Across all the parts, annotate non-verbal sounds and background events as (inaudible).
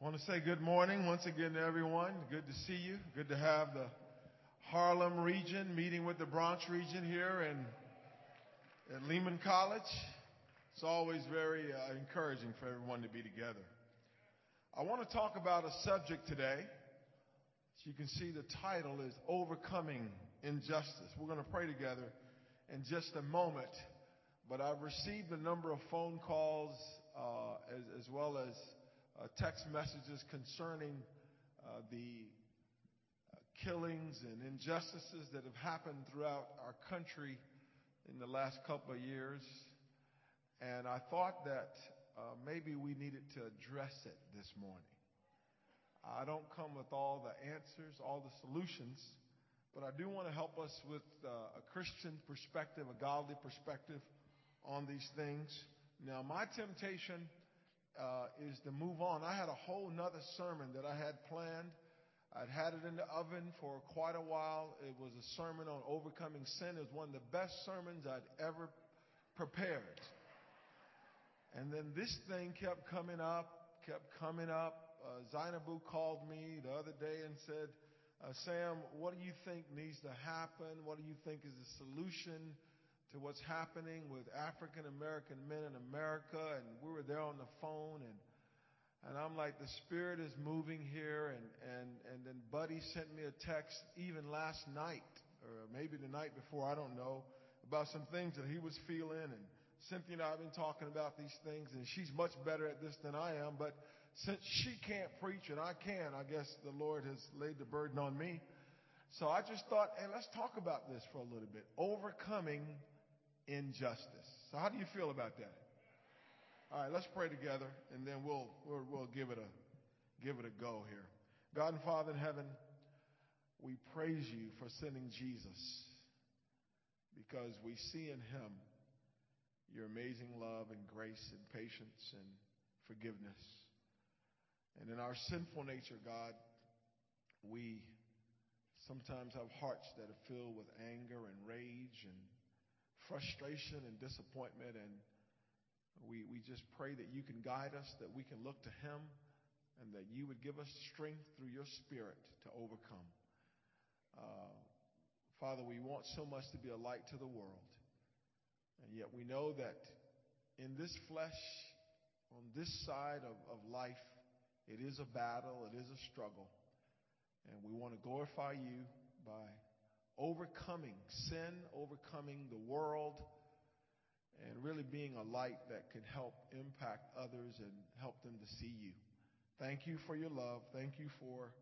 I want to say good morning once again to everyone. Good to see you. Good to have the Harlem region meeting with the Bronx region here in, at Lehman College. It's always very uh, encouraging for everyone to be together. I want to talk about a subject today. As you can see, the title is Overcoming Injustice. We're going to pray together in just a moment, but I've received a number of phone calls uh, as, as well as text messages concerning uh, the uh, killings and injustices that have happened throughout our country in the last couple of years. And I thought that uh, maybe we needed to address it this morning. I don't come with all the answers, all the solutions, but I do want to help us with uh, a Christian perspective, a godly perspective on these things. Now, my temptation uh, is to move on. I had a whole nother sermon that I had planned. I'd had it in the oven for quite a while. It was a sermon on overcoming sin. It was one of the best sermons I'd ever prepared. And then this thing kept coming up, kept coming up. Uh, Zainabu called me the other day and said, uh, Sam, what do you think needs to happen? What do you think is the solution to what's happening with African American men in America, and we were there on the phone, and and I'm like, the Spirit is moving here, and and and then Buddy sent me a text even last night, or maybe the night before, I don't know, about some things that he was feeling, and Cynthia and I have been talking about these things, and she's much better at this than I am, but since she can't preach and I can, I guess the Lord has laid the burden on me. So I just thought, hey, let's talk about this for a little bit. Overcoming injustice. So how do you feel about that? All right, let's pray together, and then we'll, we'll, we'll give, it a, give it a go here. God and Father in heaven, we praise you for sending Jesus because we see in him your amazing love and grace and patience and forgiveness. And in our sinful nature, God, we sometimes have hearts that are filled with anger and rage and frustration and disappointment. And we, we just pray that you can guide us, that we can look to Him, and that you would give us strength through your Spirit to overcome. Uh, Father, we want so much to be a light to the world. And yet we know that in this flesh, on this side of, of life, it is a battle, it is a struggle. And we want to glorify you by overcoming sin, overcoming the world, and really being a light that can help impact others and help them to see you. Thank you for your love. Thank you for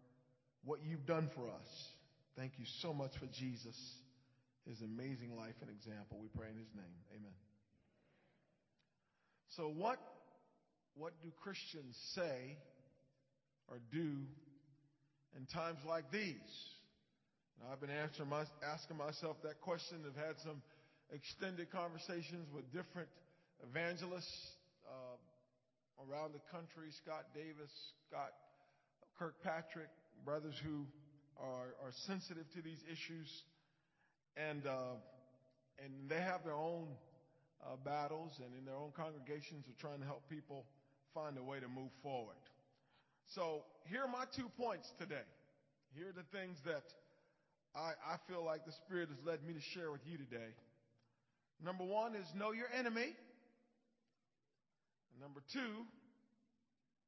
what you've done for us. Thank you so much for Jesus, his amazing life and example. We pray in his name. Amen. So what, what do Christians say or do in times like these? Now, I've been answering my, asking myself that question. I've had some extended conversations with different evangelists uh, around the country Scott Davis, Scott Kirkpatrick, brothers who are, are sensitive to these issues. And, uh, and they have their own uh, battles, and in their own congregations are trying to help people find a way to move forward. So, here are my two points today. Here are the things that I, I feel like the Spirit has led me to share with you today. Number one is know your enemy. And number two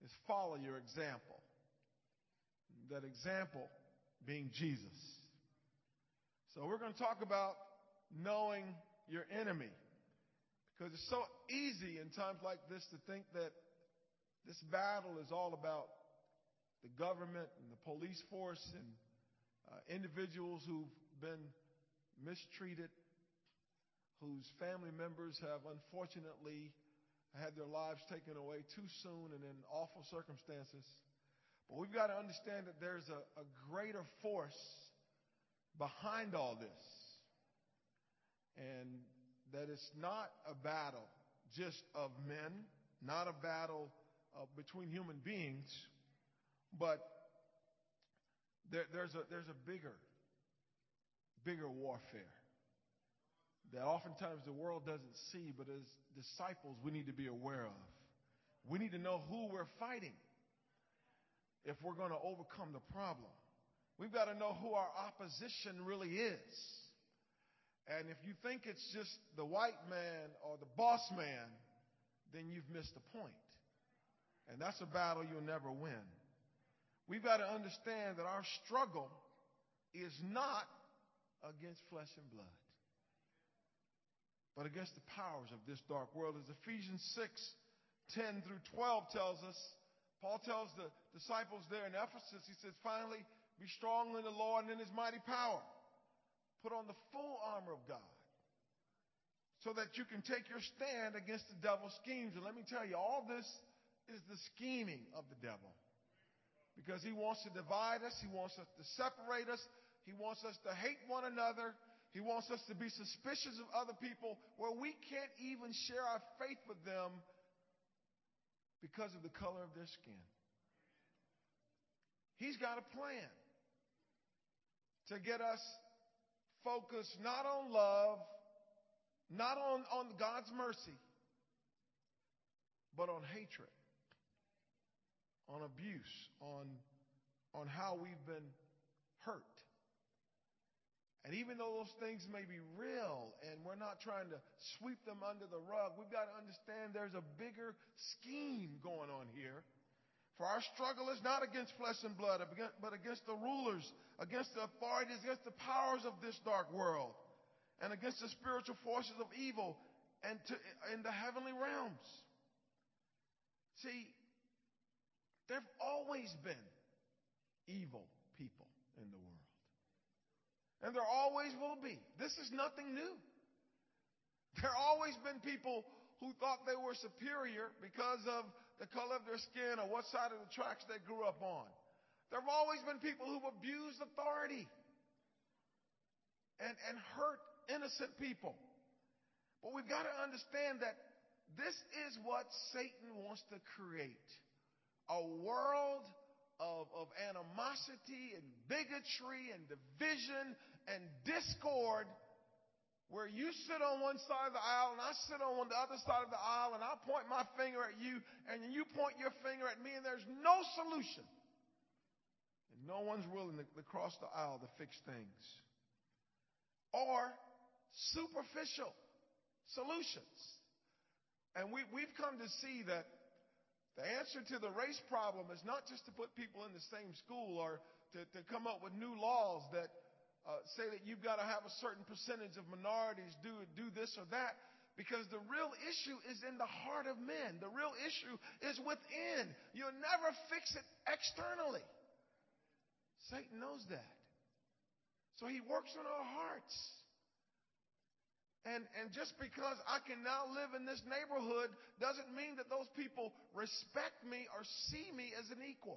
is follow your example. That example being Jesus. So we're going to talk about knowing your enemy. Because it's so easy in times like this to think that this battle is all about the government and the police force and uh, individuals who've been mistreated, whose family members have unfortunately had their lives taken away too soon and in awful circumstances. But we've got to understand that there's a, a greater force behind all this. And that it's not a battle just of men, not a battle uh, between human beings, but there, there's, a, there's a bigger, bigger warfare that oftentimes the world doesn't see, but as disciples, we need to be aware of. We need to know who we're fighting. if we're going to overcome the problem. We've got to know who our opposition really is. And if you think it's just the white man or the boss man, then you've missed the point. And that's a battle you'll never win. We've got to understand that our struggle is not against flesh and blood, but against the powers of this dark world. As Ephesians 6 10 through 12 tells us, Paul tells the disciples there in Ephesus, he says, finally, be strong in the Lord and in his mighty power. Put on the full armor of God so that you can take your stand against the devil's schemes. And let me tell you, all this is the scheming of the devil. Because he wants to divide us, he wants us to separate us, he wants us to hate one another, he wants us to be suspicious of other people where we can't even share our faith with them because of the color of their skin. He's got a plan to get us focused not on love, not on, on God's mercy, but on hatred, on abuse, on, on how we've been hurt. And even though those things may be real and we're not trying to sweep them under the rug, we've got to understand there's a bigger scheme going on here for our struggle is not against flesh and blood, but against the rulers, against the authorities, against the powers of this dark world, and against the spiritual forces of evil and to, in the heavenly realms. See, there have always been evil people in the world. And there always will be. This is nothing new. There have always been people who thought they were superior because of the color of their skin, or what side of the tracks they grew up on. There have always been people who've abused authority and, and hurt innocent people. But we've got to understand that this is what Satan wants to create a world of, of animosity and bigotry and division and discord where you sit on one side of the aisle and I sit on the other side of the aisle and I point my finger at you and you point your finger at me and there's no solution. And no one's willing to, to cross the aisle to fix things. Or superficial solutions. And we, we've come to see that the answer to the race problem is not just to put people in the same school or to, to come up with new laws that uh, say that you've got to have a certain percentage of minorities do do this or that because the real issue is in the heart of men. The real issue is within. You'll never fix it externally. Satan knows that. So he works on our hearts. And, and just because I can now live in this neighborhood doesn't mean that those people respect me or see me as an equal.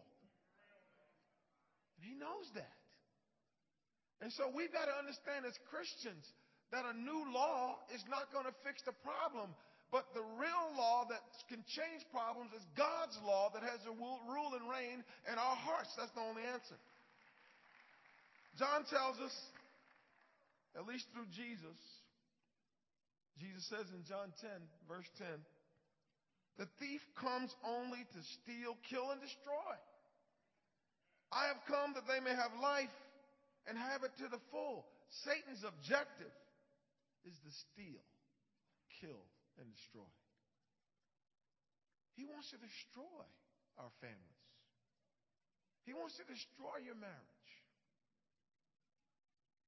And he knows that. And so we've got to understand as Christians that a new law is not going to fix the problem. But the real law that can change problems is God's law that has a rule and reign in our hearts. That's the only answer. John tells us, at least through Jesus, Jesus says in John 10, verse 10, the thief comes only to steal, kill, and destroy. I have come that they may have life and have it to the full. Satan's objective is to steal, kill, and destroy. He wants to destroy our families. He wants to destroy your marriage.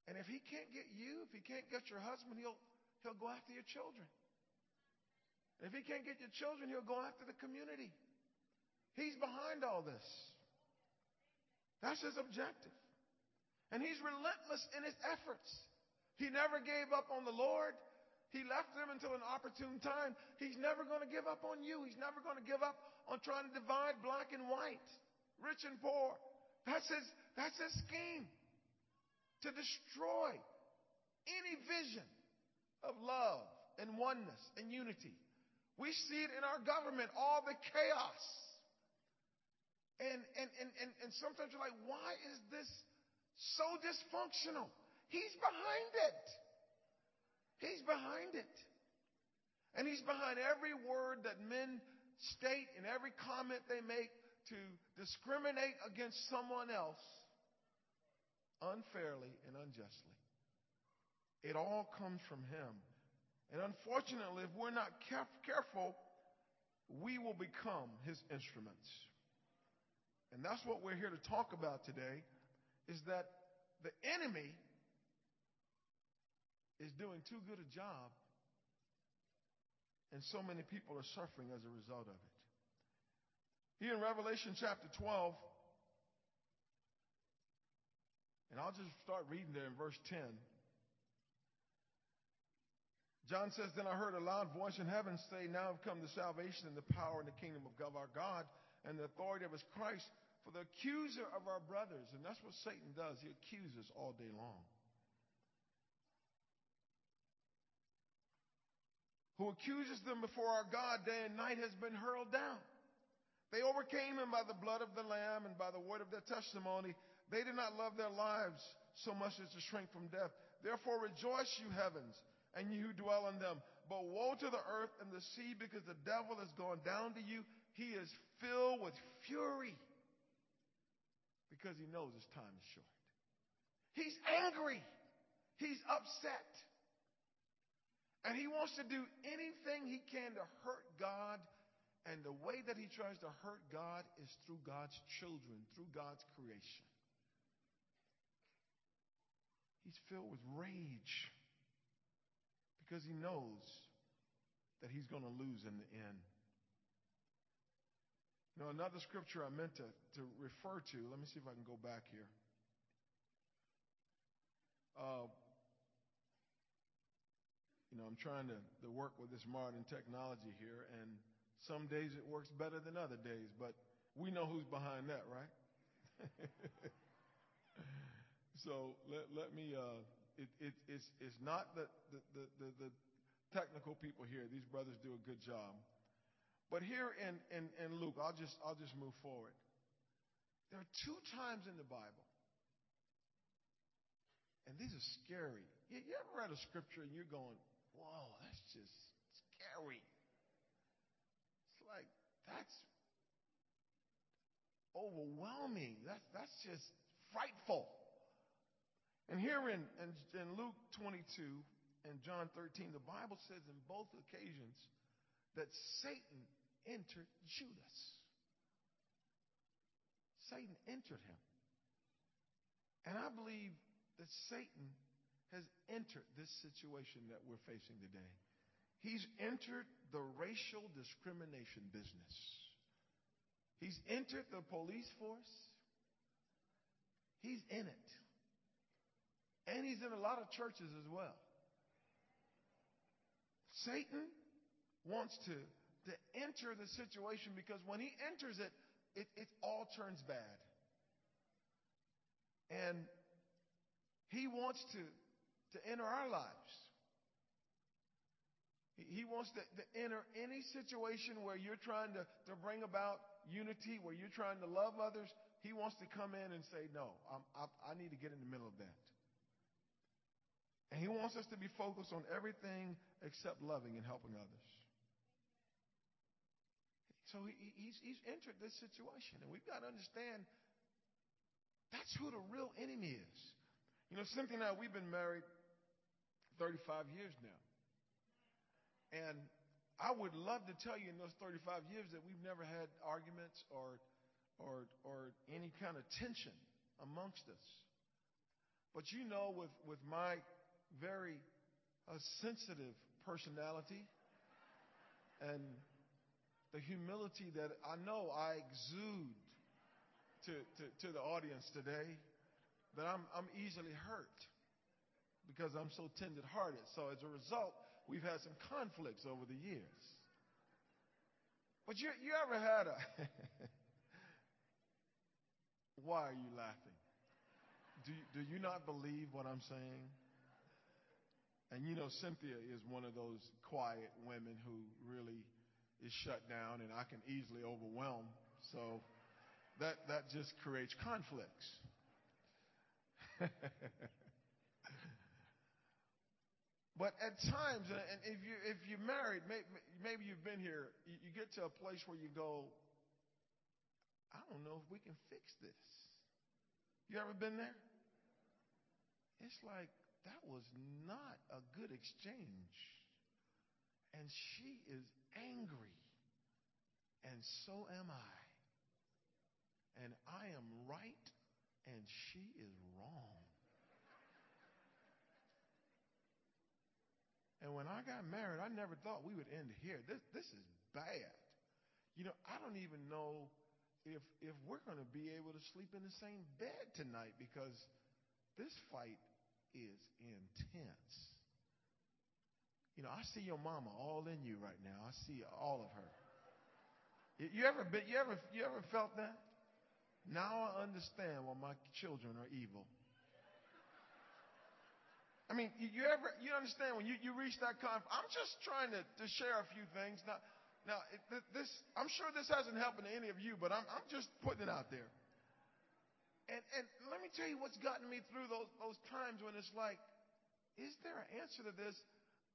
And if he can't get you, if he can't get your husband, he'll, he'll go after your children. If he can't get your children, he'll go after the community. He's behind all this. That's his objective. And he's relentless in his efforts. He never gave up on the Lord. He left them until an opportune time. He's never going to give up on you. He's never going to give up on trying to divide black and white, rich and poor. That's his, that's his scheme to destroy any vision of love and oneness and unity. We see it in our government, all the chaos. And, and, and, and, and sometimes you're like, why is this so dysfunctional. He's behind it. He's behind it. And he's behind every word that men state and every comment they make to discriminate against someone else unfairly and unjustly. It all comes from him. And unfortunately, if we're not caref- careful, we will become his instruments. And that's what we're here to talk about today is that the enemy is doing too good a job and so many people are suffering as a result of it. Here in Revelation chapter 12, and I'll just start reading there in verse 10. John says, Then I heard a loud voice in heaven say, Now have come the salvation and the power and the kingdom of God our God and the authority of his Christ. For the accuser of our brothers, and that's what Satan does, he accuses all day long. Who accuses them before our God day and night has been hurled down. They overcame him by the blood of the Lamb and by the word of their testimony. They did not love their lives so much as to shrink from death. Therefore rejoice, you heavens, and you who dwell in them. But woe to the earth and the sea because the devil has gone down to you. He is filled with fury because he knows his time is short. He's angry. He's upset. And he wants to do anything he can to hurt God. And the way that he tries to hurt God is through God's children, through God's creation. He's filled with rage because he knows that he's going to lose in the end. Know, another scripture I meant to, to refer to, let me see if I can go back here. Uh, you know, I'm trying to, to work with this modern technology here, and some days it works better than other days, but we know who's behind that, right? (laughs) so let, let me, uh, it's, not the, technical people here. These brothers do a good job. But here in, Luke, I'll just, move forward. There are two times in the Bible, and these are scary. You, ever read a scripture and you're going, whoa, that's just scary. It's like, that's overwhelming. That's just frightful. And here in, in, in Luke 22 and John 13, the Bible says in both occasions that Satan entered Judas. Satan entered him. And I believe that Satan has entered this situation that we're facing today. He's entered the racial discrimination business. He's entered the police force. He's in it. And he's in a lot of churches as well. Satan wants to, to enter the situation because when he enters it, it, it all turns bad. And he wants to, to enter our lives. He wants to, to, enter any situation where you're trying to, to bring about unity, where you're trying to love others. He wants to come in and say, No, I'm, I, I need to get in the middle of that. And he wants us to be focused on everything except loving and helping others. So he, he's, he's entered this situation, and we've got to understand that's who the real enemy is. You know, Cynthia and I, we've been married 35 years now. And I would love to tell you in those 35 years that we've never had arguments or, or, or any kind of tension amongst us. But you know, with, with my very uh, sensitive personality and the humility that I know I exude to, to, to the audience today, that I'm, I'm easily hurt because I'm so tender hearted. So as a result, we've had some conflicts over the years. But you, you ever had a. (laughs) Why are you laughing? Do, do you not believe what I'm saying? And you know, Cynthia is one of those quiet women who really is shut down and I can easily overwhelm. So that, that just creates conflicts. (laughs) but at times, and if you if you're married, maybe, maybe you've been here, you, you get to a place where you go, I don't know if we can fix this. You ever been there? It's like that was not a good exchange. And she is angry. And so am I. And I am right and she is wrong. And when I got married, I never thought we would end here. This, this is bad. You know, I don't even know if, if we're going to be able to sleep in the same bed tonight because this fight is intense. You know, I see your mama all in you right now. I see all of her. You ever been, you ever you ever felt that? Now I understand why my children are evil. I mean, you ever, you understand when you, you reach that kind I'm just trying to, to share a few things. Now, now this, I'm sure this hasn't happened to any of you, but I'm, I'm just putting it out there. And, and let me tell you what's gotten me through those, those times when it's like, is there an answer to this?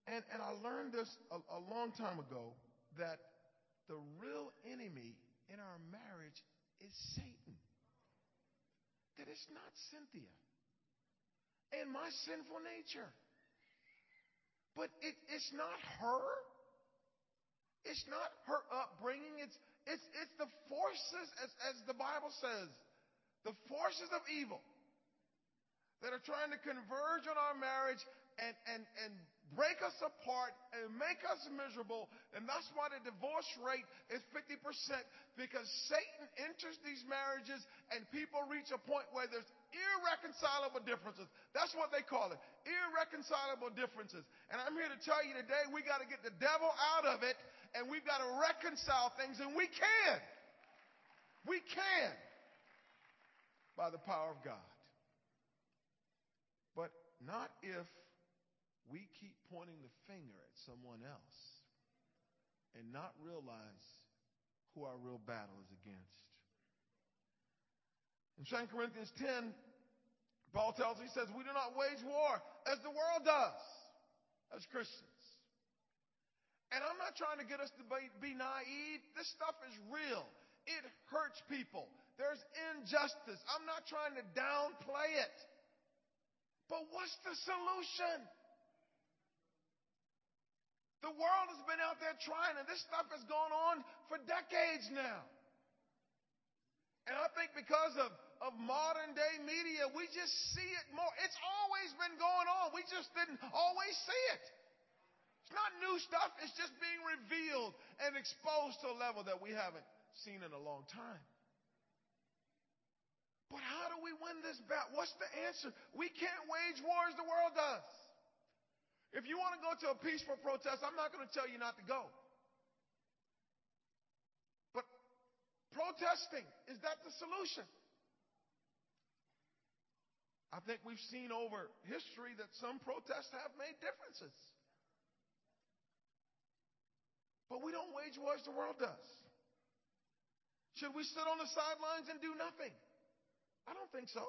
And, and I learned this a, a long time ago that the real enemy in our marriage is Satan. That it's not Cynthia and my sinful nature. But it, it's not her. It's not her upbringing. It's, it's, it's the forces, as, as the Bible says, the forces of evil that are trying to converge on our marriage and, and, and break us apart and make us miserable. And that's why the divorce rate is 50% because Satan enters these marriages and people reach a point where there's irreconcilable differences. That's what they call it. Irreconcilable differences. And I'm here to tell you today we got to get the devil out of it and we've got to reconcile things and we can. We can by the power of God. But not if we keep pointing the finger at someone else and not realize who our real battle is against. In 2 Corinthians 10, Paul tells, us, he says, we do not wage war as the world does as Christians. And I'm not trying to get us to be, naive. This stuff is real. It hurts people. There's injustice. I'm not trying to downplay it. But what's the solution? The world has been out there trying, and this stuff has gone on for decades now. And I think because of, of modern day media, we just see it more. It's always been going on. We just didn't always see it. It's not new stuff. It's just being revealed and exposed to a level that we haven't seen in a long time. But how do we win this battle? What's the answer? We can't wage wars the world does. If you want to go to a peaceful protest, I'm not going to tell you not to go. But protesting, is that the solution? I think we've seen over history that some protests have made differences. But we don't wage wars the world does. Should we sit on the sidelines and do nothing? I don't think so.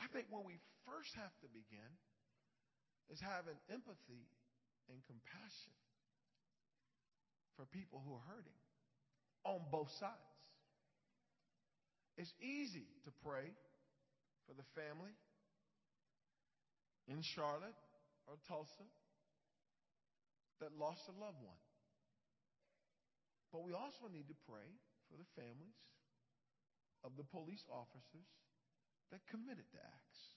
I think where we first have to begin is having empathy and compassion for people who are hurting on both sides. It's easy to pray for the family in Charlotte or Tulsa that lost a loved one. But we also need to pray for the families of the police officers that committed the acts.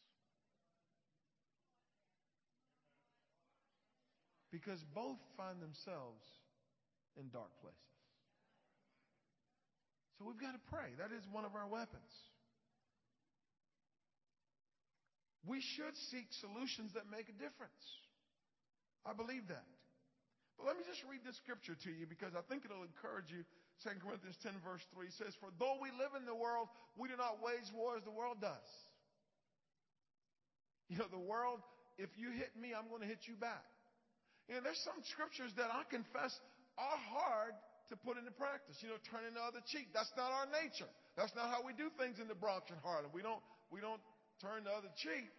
because both find themselves in dark places. So we've got to pray. That is one of our weapons. We should seek solutions that make a difference. I believe that. But let me just read this scripture to you because I think it'll encourage you. 2 Corinthians 10 verse 3 says, For though we live in the world, we do not wage war as the world does. You know, the world, if you hit me, I'm going to hit you back. You know, there's some scriptures that I confess are hard to put into practice. You know, turning the other cheek. That's not our nature. That's not how we do things in the Bronx and Harlem. We don't, we don't turn the other cheek.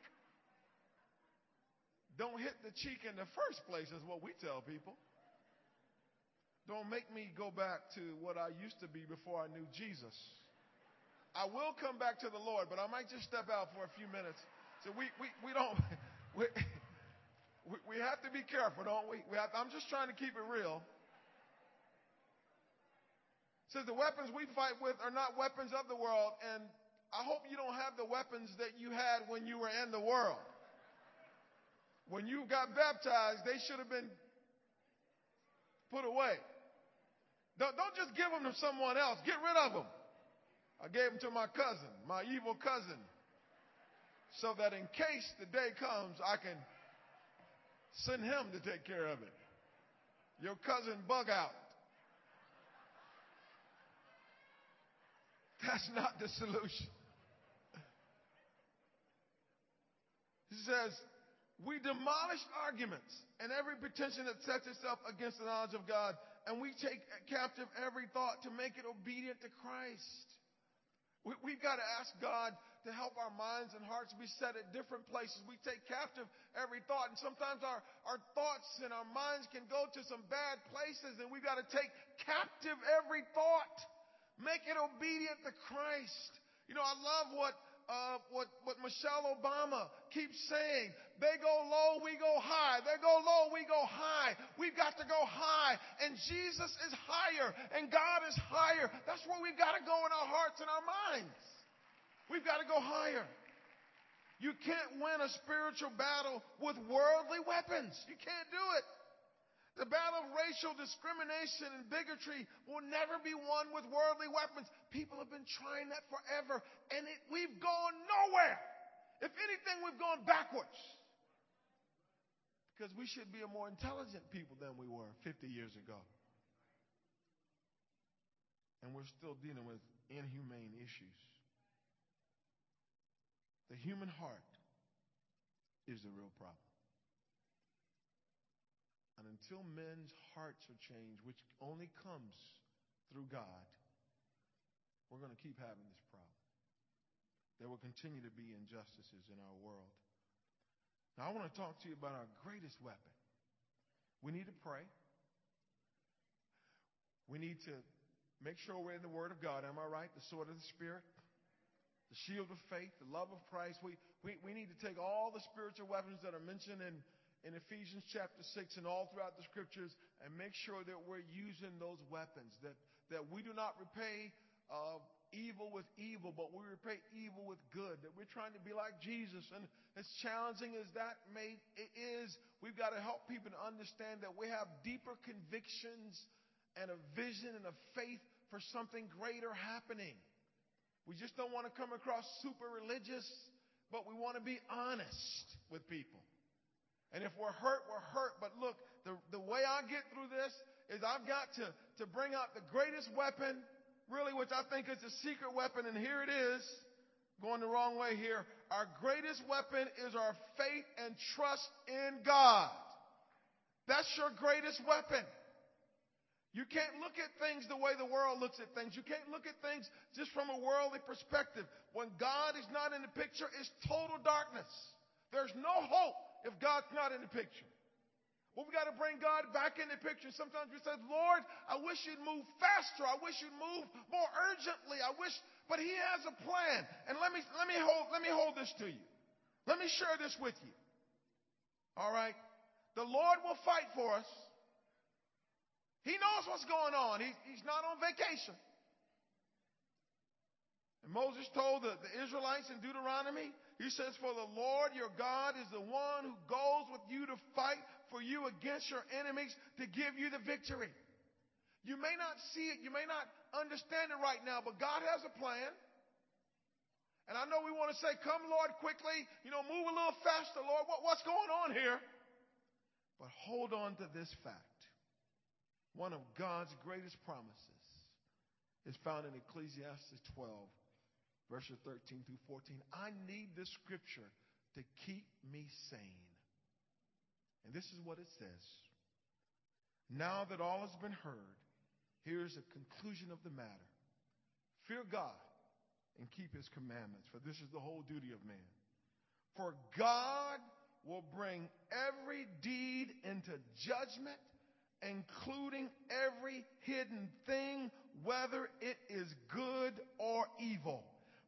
Don't hit the cheek in the first place is what we tell people. Don't make me go back to what I used to be before I knew Jesus. I will come back to the Lord, but I might just step out for a few minutes. So we, we, we don't, (laughs) we, we have to be careful, don't we? we have, I'm just trying to keep it real. It says the weapons we fight with are not weapons of the world, and I hope you don't have the weapons that you had when you were in the world. When you got baptized, they should have been put away. Don't, don't just give them to someone else. Get rid of them. I gave them to my cousin, my evil cousin, so that in case the day comes, I can send him to take care of it. Your cousin bug out. That's not the solution. He says, we demolish arguments and every pretension that sets itself against the knowledge of God, and we take captive every thought to make it obedient to Christ. We, have got to ask God to help our minds and hearts be set at different places. We take captive every thought, and sometimes our, our thoughts and our minds can go to some bad places, and we've got to take captive every thought, make it obedient to Christ. You know, I love what what, what Michelle Obama keeps saying. They go low, we go high. They go low, we go high. We've got to go high. And Jesus is higher, and God is higher. That's where we've got to go in our hearts and our minds. We've got to go higher. You can't win a spiritual battle with worldly weapons. You can't do it. The battle of racial discrimination and bigotry will never be won with worldly weapons. People have been trying that forever, and it, we've gone nowhere. If anything, we've gone backwards. Because we should be a more intelligent people than we were 50 years ago. And we're still dealing with inhumane issues. The human heart is the real problem. And until men's hearts are changed, which only comes through God, we're going to keep having this problem. There will continue to be injustices in our world. Now, I want to talk to you about our greatest weapon. We need to pray. We need to make sure we're in the Word of God. Am I right? The sword of the Spirit, the shield of faith, the love of Christ. We, we, we need to take all the spiritual weapons that are mentioned in in Ephesians chapter 6 and all throughout the scriptures and make sure that we're using those weapons, that, that we do not repay uh, evil with evil, but we repay evil with good, that we're trying to be like Jesus. And as challenging as that may it is, we've got to help people to understand that we have deeper convictions and a vision and a faith for something greater happening. We just don't want to come across super religious, but we want to be honest with people. And if we're hurt, we're hurt. But look, the, the way I get through this is I've got to, to bring out the greatest weapon, really, which I think is a secret weapon. And here it is, going the wrong way here. Our greatest weapon is our faith and trust in God. That's your greatest weapon. You can't look at things the way the world looks at things. You can't look at things just from a worldly perspective. When God is not in the picture, it's total darkness. There's no hope if God's not in the picture. Well, we got to bring God back in the picture. Sometimes we say, Lord, I wish you'd move faster. I wish you'd move more urgently. I wish, but He has a plan. And let me, let me hold, let me hold this to you. Let me share this with you. All right. The Lord will fight for us. He knows what's going on. He, he's not on vacation. And Moses told the, the Israelites in Deuteronomy, he says, For the Lord your God is the one who goes with you to fight for you against your enemies to give you the victory. You may not see it, you may not understand it right now, but God has a plan. And I know we want to say, Come, Lord, quickly, you know, move a little faster, Lord. What, what's going on here? But hold on to this fact. One of God's greatest promises is found in Ecclesiastes 12, verses 13 through 14. I need this scripture to keep me sane. And this is what it says. Now that all has been heard, here's a conclusion of the matter. Fear God and keep his commandments, for this is the whole duty of man. For God will bring every deed into judgment including every hidden thing, whether it is good or evil.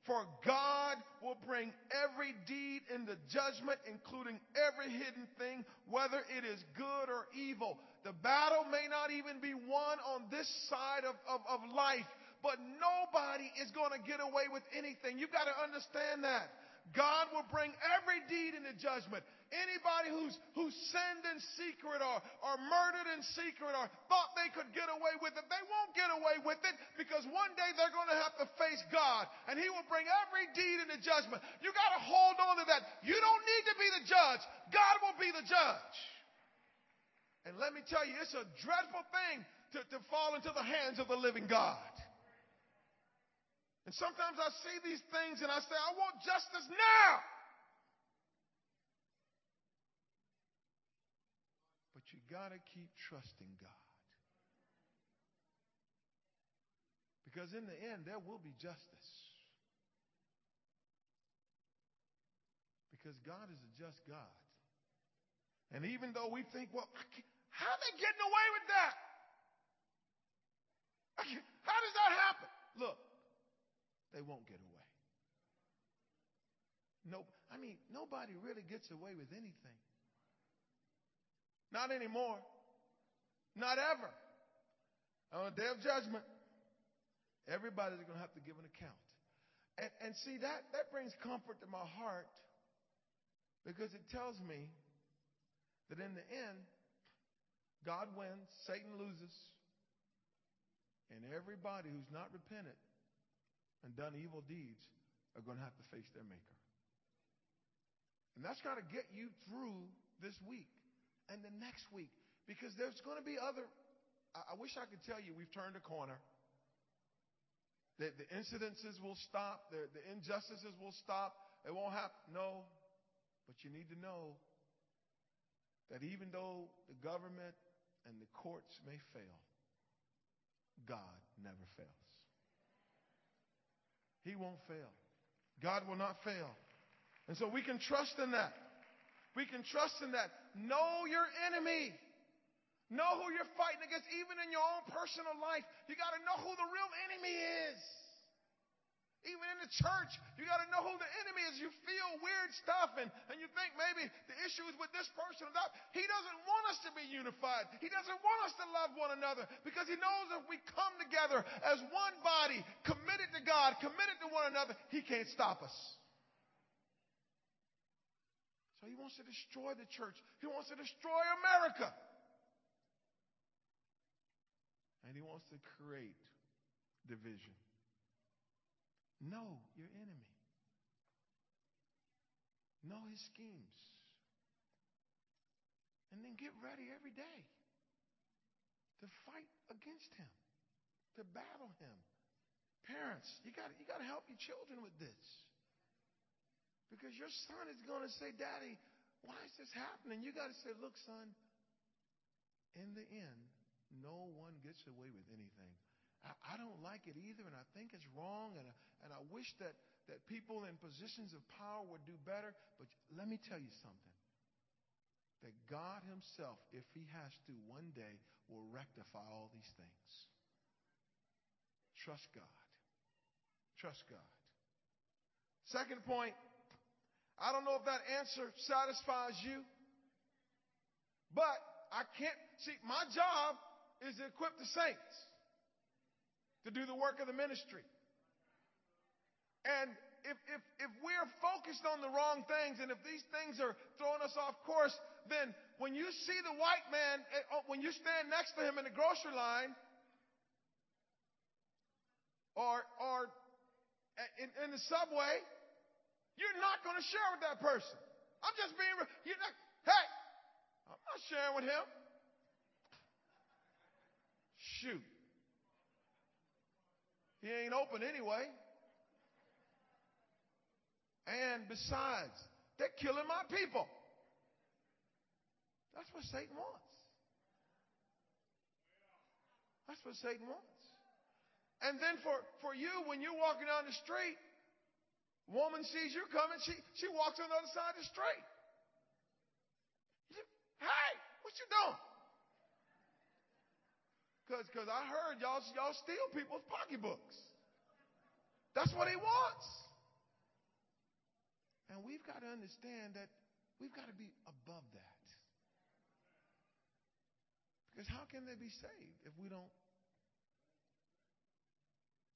For God will bring every deed into judgment, including every hidden thing, whether it is good or evil. The battle may not even be won on this side of, of, of life, but nobody is going to get away with anything. You've got to understand that. God will bring every deed into judgment. Anybody who's, who's sinned in secret or, or murdered in secret or thought they could get away with it, they won't get away with it because one day they're going to have to face God and He will bring every deed into judgment. You got to hold on to that. You don't need to be the judge. God will be the judge. And let me tell you, it's a dreadful thing to, to fall into the hands of the living God. And sometimes I see these things and I say, I want justice now. But you got to keep trusting God. Because in the end, there will be justice. Because God is a just God. And even though we think, well, how are they getting away with that? How does that happen? Look, they won't get away. No, I mean, nobody really gets away with anything. Not anymore. Not ever. On the day of judgment, everybody's going to have to give an account. And, and see, that, that brings comfort to my heart because it tells me that in the end, God wins, Satan loses, and everybody who's not repented and done evil deeds are going to have to face their Maker. And that's got to get you through this week and the next week because there's going to be other. I, I wish I could tell you we've turned a corner. That the incidences will stop, the, the injustices will stop. It won't happen. No, but you need to know that even though the government and the courts may fail, God never fails. He won't fail. God will not fail. And so we can trust in that. We can trust in that. Know your enemy. Know who you're fighting against, even in your own personal life. You got to know who the real enemy is. Even in the church, you got to know who the enemy is. You feel weird stuff and, and you think maybe the issue is with this person or that. He doesn't want us to be unified. He doesn't want us to love one another because he knows if we come together as one body, committed to God, committed to one another, he can't stop us. So he wants to destroy the church. He wants to destroy America. And he wants to create division. Know your enemy. Know his schemes. And then get ready every day to fight against him, to battle him. Parents, you got you got to help your children with this. Because your son is going to say, Daddy, why is this happening? You got to say, Look, son, in the end, no one gets away with anything. I, I don't like it either, and I think it's wrong, and, and I wish that, that people in positions of power would do better. But let me tell you something that God Himself, if He has to, one day will rectify all these things. Trust God. Trust God. Second point I don't know if that answer satisfies you, but I can't see my job is to equip the saints to do the work of the ministry. And if, if, if we're focused on the wrong things and if these things are throwing us off course, then when you see the white man, eh, oh, when you stand next to him in the grocery line, or, or eh, in, in the subway, you're not going to share with that person. I'm just being, you're not, hey, I'm not sharing with him. Shoot. He ain't open anyway. And besides, they're killing my people. That's what Satan wants. That's what Satan wants. And then for, for you, when you're walking down the street, Woman sees you coming, she, she walks on the other side of the street. Hey, what you doing? Because cause I heard y'all, y'all steal people's pocketbooks. That's what he wants. And we've got to understand that we've got to be above that. Because how can they be saved if we don't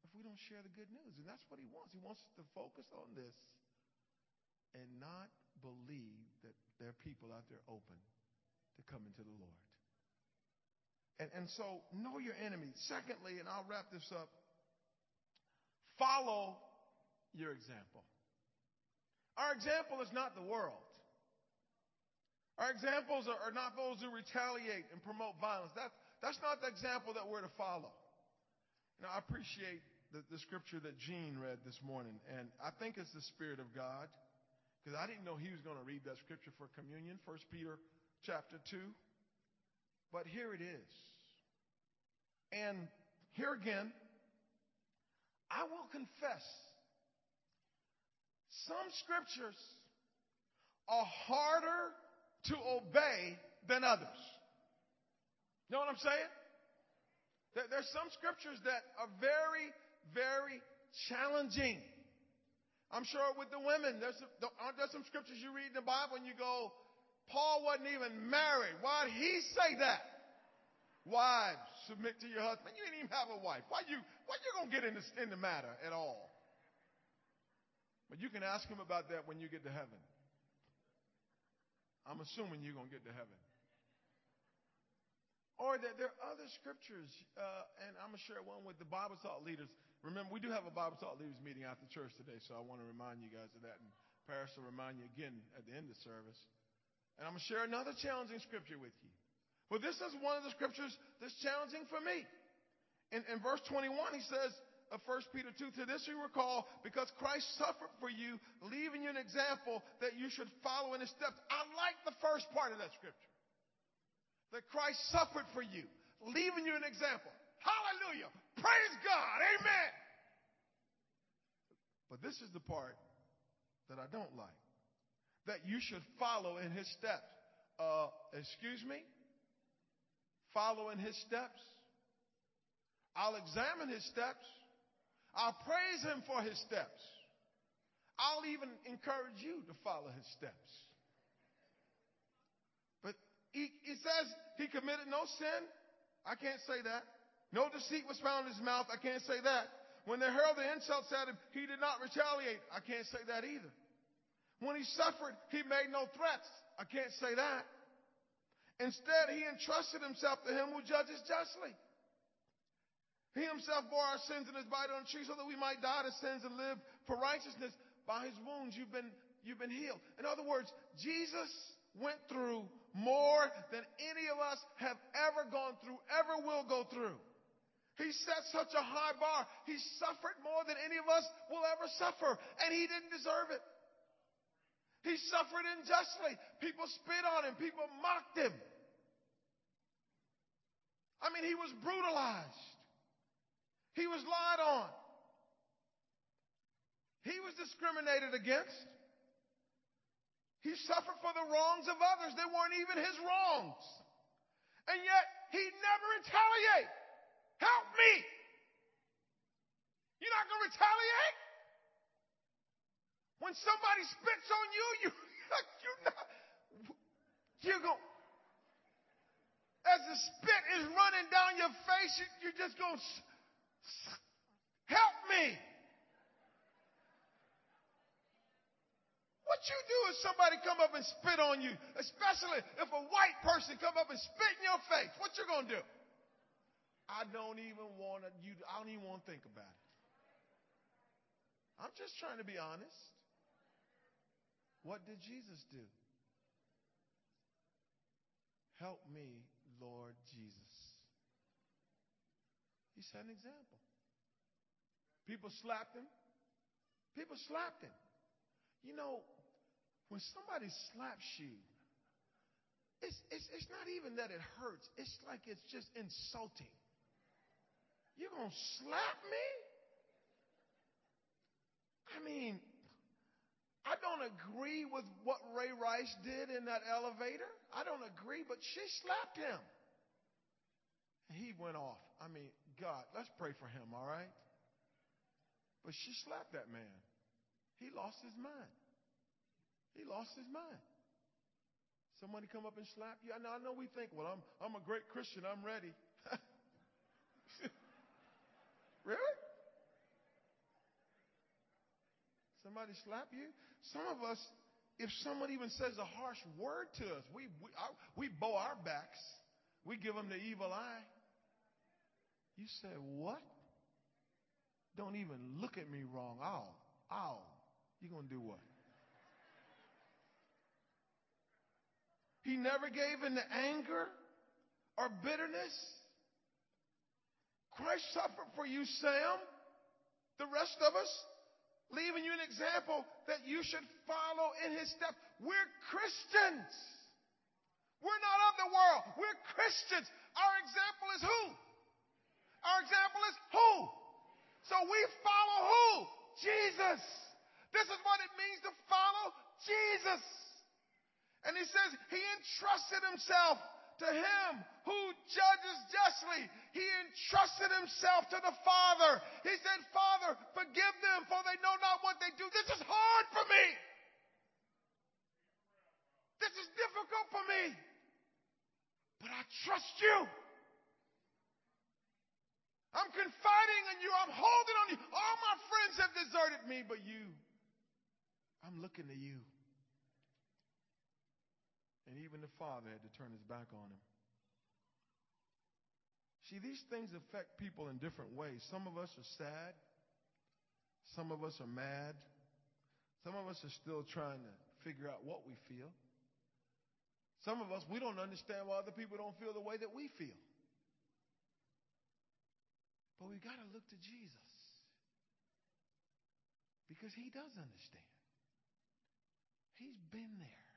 if we don't share the good news? And that's what he wants. He wants us to focus on this and not believe that there are people out there open to come into the Lord. And, and so know your enemy. Secondly, and I'll wrap this up, follow your example. Our example is not the world. Our examples are, are not those who retaliate and promote violence. That, that's not the example that we're to follow. Now, I appreciate the, the scripture that Gene read this morning, and I think it's the Spirit of God, because I didn't know he was going to read that scripture for communion, 1 Peter chapter 2. But here it is. And here again, I will confess some scriptures are harder to obey than others. You know what I'm saying? There's some scriptures that are very, very challenging. I'm sure with the women, there's aren't there some scriptures you read in the Bible and you go, Paul wasn't even married. Why'd he say that? Wives, submit to your husband. You didn't even have a wife. Why you, why you gonna get in the, in the matter at all? But you can ask him about that when you get to heaven. I'm assuming you're gonna get to heaven. Or that there are other scriptures, uh, and I'm gonna share one with the Bible Talk leaders. Remember, we do have a Bible Talk leaders meeting after church today, so I want to remind you guys of that. And Paris will remind you again at the end of the service. And I'm going to share another challenging scripture with you. But this is one of the scriptures that's challenging for me. In, in verse 21, he says of 1 Peter 2, to this you recall, because Christ suffered for you, leaving you an example that you should follow in his steps. I like the first part of that scripture. That Christ suffered for you, leaving you an example. Hallelujah. Praise God. Amen. But this is the part that I don't like that you should follow in his steps. Uh, excuse me? Follow in his steps? I'll examine his steps. I'll praise him for his steps. I'll even encourage you to follow his steps. But he, he says he committed no sin. I can't say that. No deceit was found in his mouth. I can't say that. When they hurled the insults at him, he did not retaliate. I can't say that either. When he suffered, he made no threats. I can't say that. Instead, he entrusted himself to him who judges justly. He himself bore our sins in his body on the tree so that we might die to sins and live for righteousness. By his wounds, you've been, you've been healed. In other words, Jesus went through more than any of us have ever gone through, ever will go through. He set such a high bar. He suffered more than any of us will ever suffer, and he didn't deserve it. He suffered unjustly. People spit on him. People mocked him. I mean, he was brutalized. He was lied on. He was discriminated against. He suffered for the wrongs of others. They weren't even his wrongs. And yet, he never retaliated. Help me. You're not going to retaliate? When somebody spits on you, (laughs) you, you're not, you go, as the spit is running down your face, you, you're just going, help me. What you do if somebody come up and spit on you, especially if a white person come up and spit in your face, what you gonna do? I don't even want to, I don't even want to think about it. I'm just trying to be honest. What did Jesus do? Help me, Lord Jesus. He set an example. People slapped him. People slapped him. You know, when somebody slaps you, it's, it's, it's not even that it hurts. It's like it's just insulting. You're going to slap me? I mean, I don't agree with what Ray Rice did in that elevator. I don't agree, but she slapped him. He went off. I mean, God, let's pray for him, all right? But she slapped that man. He lost his mind. He lost his mind. Somebody come up and slap you. I know, I know we think, well, I'm, I'm a great Christian. I'm ready. (laughs) really? Somebody slap you? Some of us, if someone even says a harsh word to us, we, we, we bow our backs. We give them the evil eye. You say, what? Don't even look at me wrong. Ow, ow. You're gonna do what? He never gave in to anger or bitterness. Christ suffered for you, Sam. The rest of us, leaving you an example that you should follow in his steps. We're Christians. We're not of the world. We're Christians. Our example is who? Our example is who? So we follow who? Jesus. This is what it means to follow Jesus. And he says he entrusted himself to him who judges justly. He entrusted himself to the Father. He said, Father, forgive them for they know not what they do. This is hard for me. This is difficult for me. But I trust you. I'm confiding in you. I'm holding on you. All my friends have deserted me, but you, I'm looking to you. And even the father had to turn his back on him. See, these things affect people in different ways. Some of us are sad. Some of us are mad. Some of us are still trying to figure out what we feel. Some of us, we don't understand why other people don't feel the way that we feel. But we got to look to Jesus because he does understand. He's been there.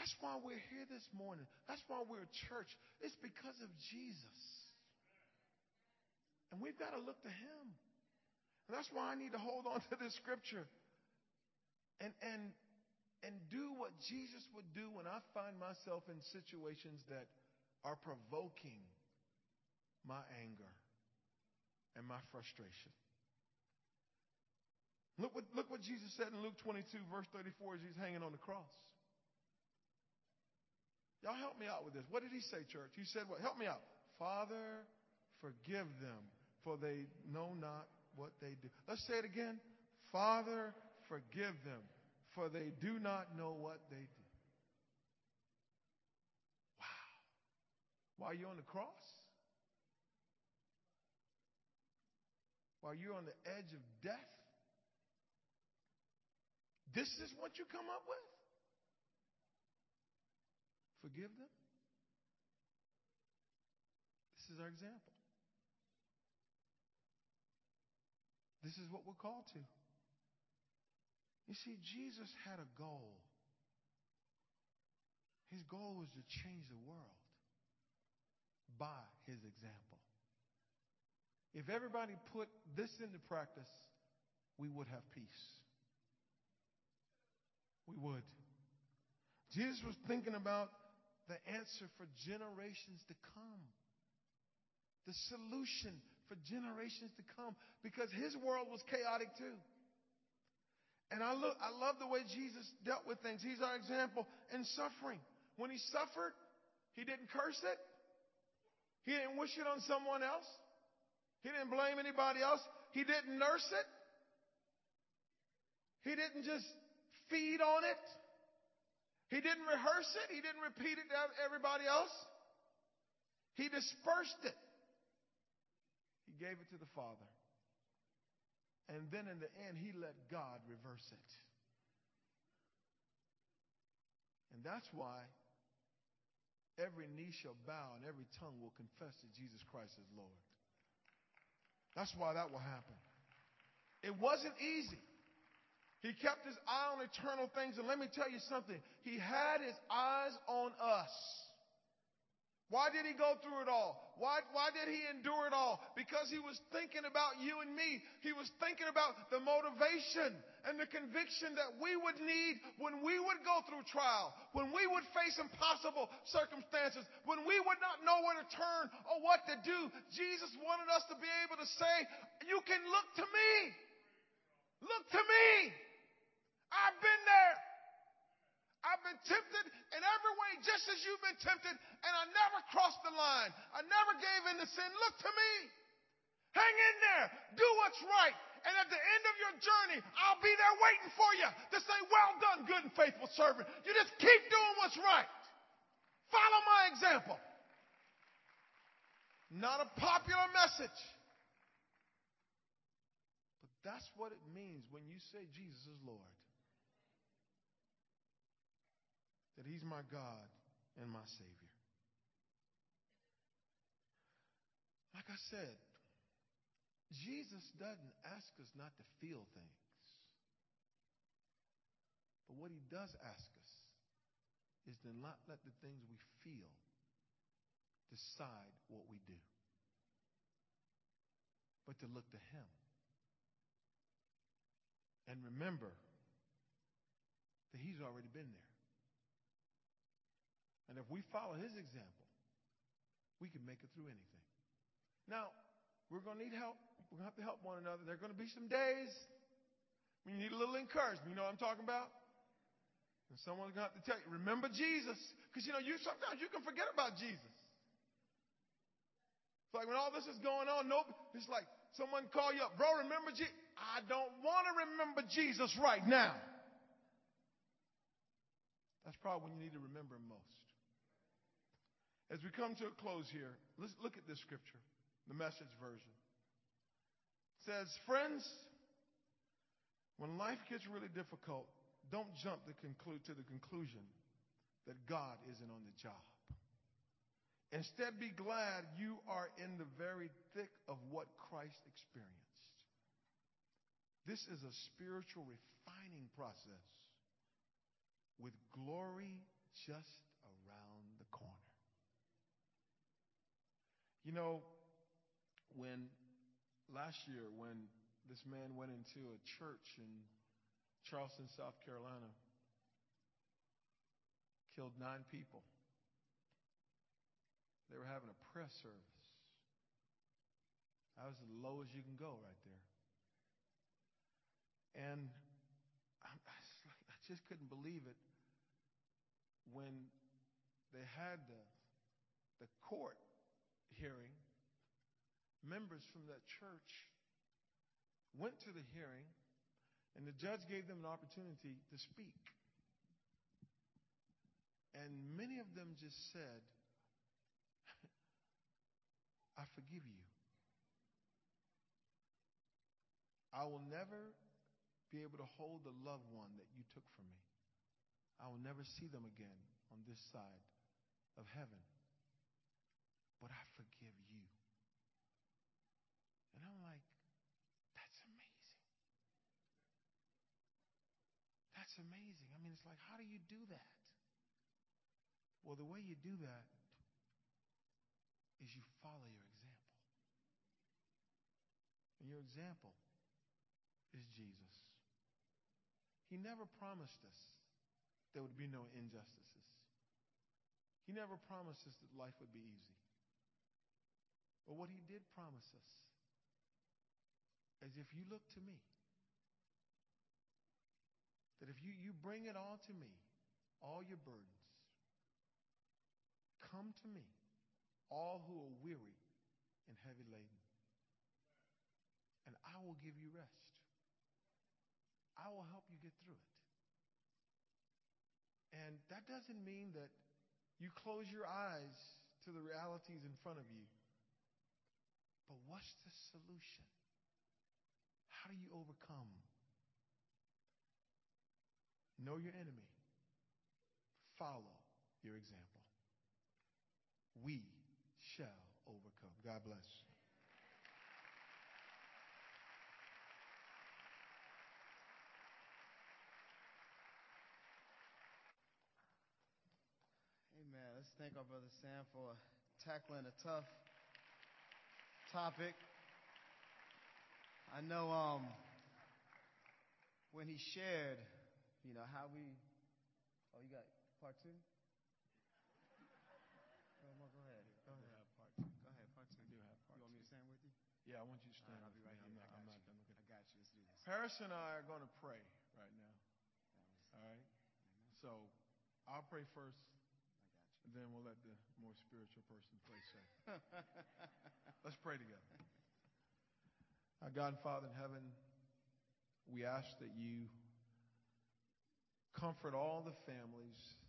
That's why we're here this morning. That's why we're a church. It's because of Jesus. And we've got to look to him. And that's why I need to hold on (laughs) to this scripture and, and, and do what Jesus would do when I find myself in situations that are provoking my anger and my frustration. Look what, look what Jesus said in Luke 22, verse 34, as he's hanging on the cross. Y'all help me out with this. What did he say, church? He said, what? Help me out. Father, forgive them, for they know not what they do. Let's say it again. Father, forgive them, for they do not know what they do. Wow. While you're on the cross, while you're on the edge of death, this is what you come up with? Forgive them. This is our example. This is what we're called to. You see, Jesus had a goal. His goal was to change the world by his example. If everybody put this into practice, we would have peace. We would. Jesus was thinking about the answer for generations to come. The solution for generations to come because his world was chaotic too. And I look, I love the way Jesus dealt with things. He's our example in suffering. When he suffered, he didn't curse it. He didn't wish it on someone else. He didn't blame anybody else. He didn't nurse it. He didn't just feed on it. He didn't rehearse it. He didn't repeat it to everybody else. He dispersed it. He gave it to the Father. And then in the end, he let God reverse it. And that's why every knee shall bow and every tongue will confess that Jesus Christ is Lord. That's why that will happen. It wasn't easy. He kept his eye on eternal things. And let me tell you something. He had his eyes on us. Why did he go through it all? Why, why did he endure it all? Because he was thinking about you and me. He was thinking about the motivation and the conviction that we would need when we would go through trial, when we would face impossible circumstances, when we would not know where to turn or what to do. Jesus wanted us to be able to say, you can look to me. Look to me. I've been there. I've been tempted in every way just as you've been tempted, and I never crossed the line. I never gave in to sin. Look to me. Hang in there. Do what's right. And at the end of your journey, I'll be there waiting for you to say, well done, good and faithful servant. You just keep doing what's right. Follow my example. Not a popular message. But that's what it means when you say Jesus is Lord. that He's my God and my Savior. Like I said, Jesus doesn't ask us not to feel things. But what He does ask us is to not let the things we feel decide what we do, but to look to Him. And remember that He's already been there. And if we follow his example, we can make it through anything. Now, we're going to need help. We're going to have to help one another. There are going to be some days when you need a little encouragement. You know what I'm talking about? And someone's going to have to tell you, remember Jesus. Because, you know, you sometimes you can forget about Jesus. It's like when all this is going on, nope, it's like someone call you up, bro, remember Jesus? I don't want to remember Jesus right now. That's probably when you need to remember him most. As we come to a close here, let's look at this scripture, the message version. It says, Friends, when life gets really difficult, don't jump to, to the conclusion that God isn't on the job. Instead, be glad you are in the very thick of what Christ experienced. This is a spiritual refining process with glory just You know, when last year, when this man went into a church in Charleston, South Carolina, killed nine people. They were having a press service. That was as low as you can go right there. And I, I just couldn't believe it when they had the, the court hearing, members from that church went to the hearing, and the judge gave them an opportunity to speak. And many of them just said, I forgive you. I will never be able to hold the loved one that you took from me. I will never see them again on this side of heaven but I forgive you. And I'm like, that's amazing. That's amazing. I mean, it's like, how do you do that? Well, the way you do that is you follow your example. And your example is Jesus. He never promised us there would be no injustices. He never promised us that life would be easy. But what he did promise us is if you look to me, that if you, you bring it all to me, all your burdens, come to me, all who are weary and heavy laden, and I will give you rest. I will help you get through it. And that doesn't mean that you close your eyes to the realities in front of you but what's the solution? How do you overcome? Know your enemy. Follow your example. We shall overcome. God bless. Amen. Let's thank our brother Sam for tackling a tough topic. I know um, when he shared, you know, how we. Oh, you got part two? Go ahead. Go ahead. part two. Go ahead, part two. I do have part You want me to stand with you? Yeah, I want you to stand right, I'll be right me. here. I'm not, I'm not you. done looking I got you. Let's do this. Paris and I are going to pray right now. All right? So I'll pray first, then we'll let the more spiritual person play second. (laughs) Let's pray together. Our God and Father in heaven, we ask that you comfort all the families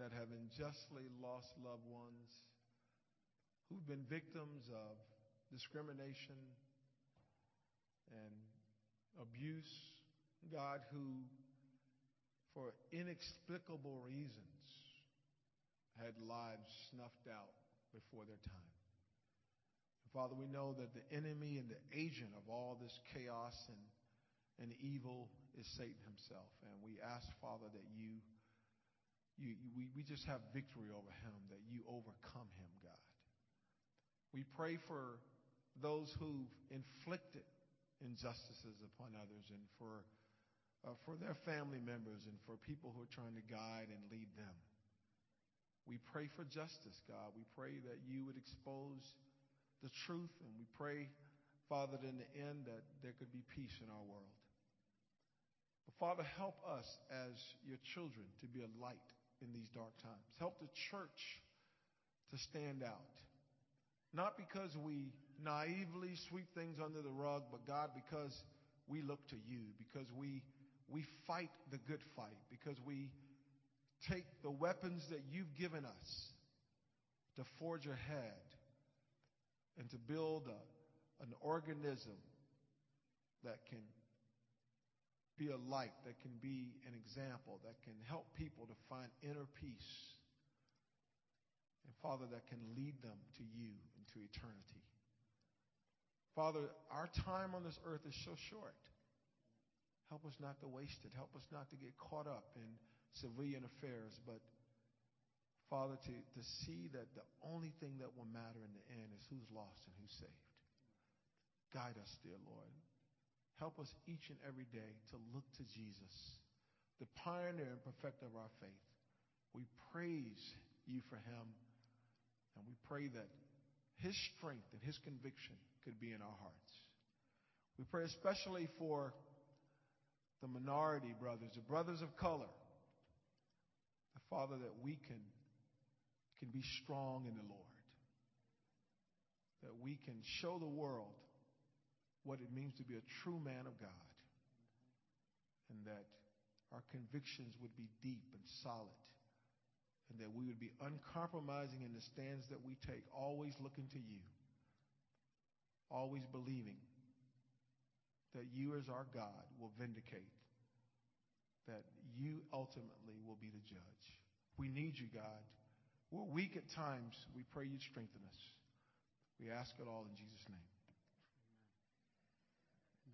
that have unjustly lost loved ones, who've been victims of discrimination and abuse. God, who, for inexplicable reasons, had lives snuffed out before their time. Father, we know that the enemy and the agent of all this chaos and, and evil is Satan himself. And we ask, Father, that you, you, we, we just have victory over him, that you overcome him, God. We pray for those who've inflicted injustices upon others and for, uh, for their family members and for people who are trying to guide and lead them. We pray for justice, God. We pray that you would expose the truth, and we pray, Father, that in the end that there could be peace in our world. But Father, help us as your children to be a light in these dark times. Help the church to stand out. Not because we naively sweep things under the rug, but God, because we look to you, because we we fight the good fight, because we take the weapons that you've given us to forge ahead and to build a, an organism that can be a light, that can be an example, that can help people to find inner peace. And Father, that can lead them to you into eternity. Father, our time on this earth is so short. Help us not to waste it. Help us not to get caught up in civilian affairs, but Father, to, to see that the only thing that will matter in the end is who's lost and who's saved. Guide us, dear Lord. Help us each and every day to look to Jesus, the pioneer and perfecter of our faith. We praise you for him, and we pray that his strength and his conviction could be in our hearts. We pray especially for the minority brothers, the brothers of color. The Father, that we can, can be strong in the Lord. That we can show the world what it means to be a true man of God. And that our convictions would be deep and solid. And that we would be uncompromising in the stands that we take, always looking to you. Always believing that you, as our God, will vindicate, that you ultimately will be the judge. We need you, God. We're weak at times. We pray you strengthen us. We ask it all in Jesus' name.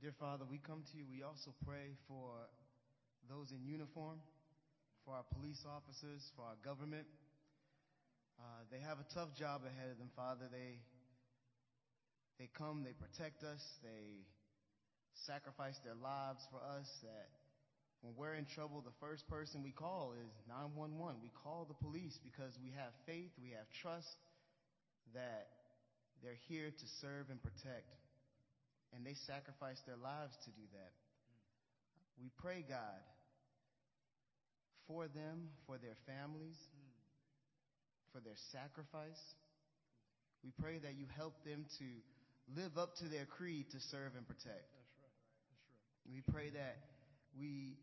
Dear Father, we come to you. We also pray for those in uniform, for our police officers, for our government. Uh, they have a tough job ahead of them, Father. They they come, they protect us, they sacrifice their lives for us. That when we're in trouble, the first person we call is 911. We call the police because we have faith, we have trust that they're here to serve and protect. And they sacrifice their lives to do that. We pray, God, for them, for their families, for their sacrifice. We pray that you help them to live up to their creed to serve and protect. That's right. That's right. We pray that we,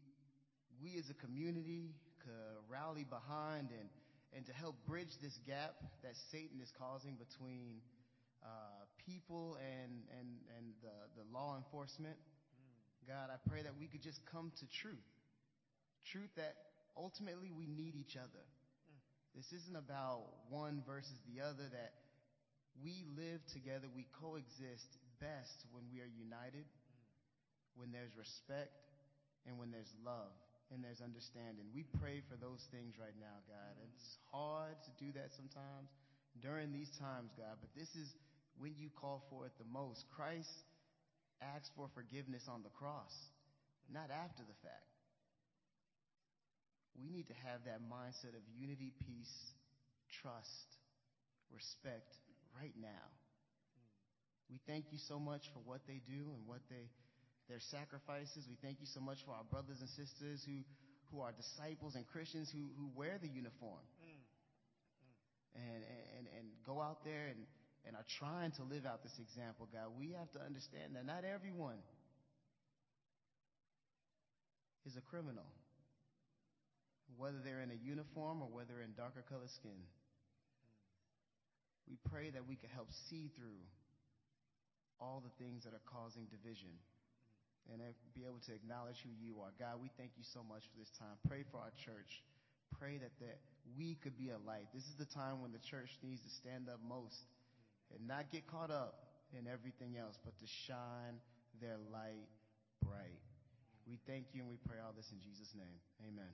we as a community could rally behind and, and to help bridge this gap that Satan is causing between uh, people and, and, and the, the law enforcement. Hmm. God, I pray that we could just come to truth. Truth that ultimately we need each other. Hmm. This isn't about one versus the other, that we live together, we coexist best when we are united, hmm. when there's respect, and when there's love and there's understanding. We pray for those things right now, God. Mm-hmm. It's hard to do that sometimes during these times, God, but this is when you call for it the most. Christ asked for forgiveness on the cross, not after the fact. We need to have that mindset of unity, peace, trust, respect right now. Mm. We thank you so much for what they do and what they their sacrifices. We thank you so much for our brothers and sisters who, who are disciples and Christians who, who wear the uniform mm. Mm. and, and, and go out there and, and are trying to live out this example, God. We have to understand that not everyone is a criminal, whether they're in a uniform or whether in darker colored skin. We pray that we can help see through all the things that are causing division and be able to acknowledge who you are. God, we thank you so much for this time. Pray for our church. Pray that, that we could be a light. This is the time when the church needs to stand up most and not get caught up in everything else, but to shine their light bright. We thank you and we pray all this in Jesus' name. Amen.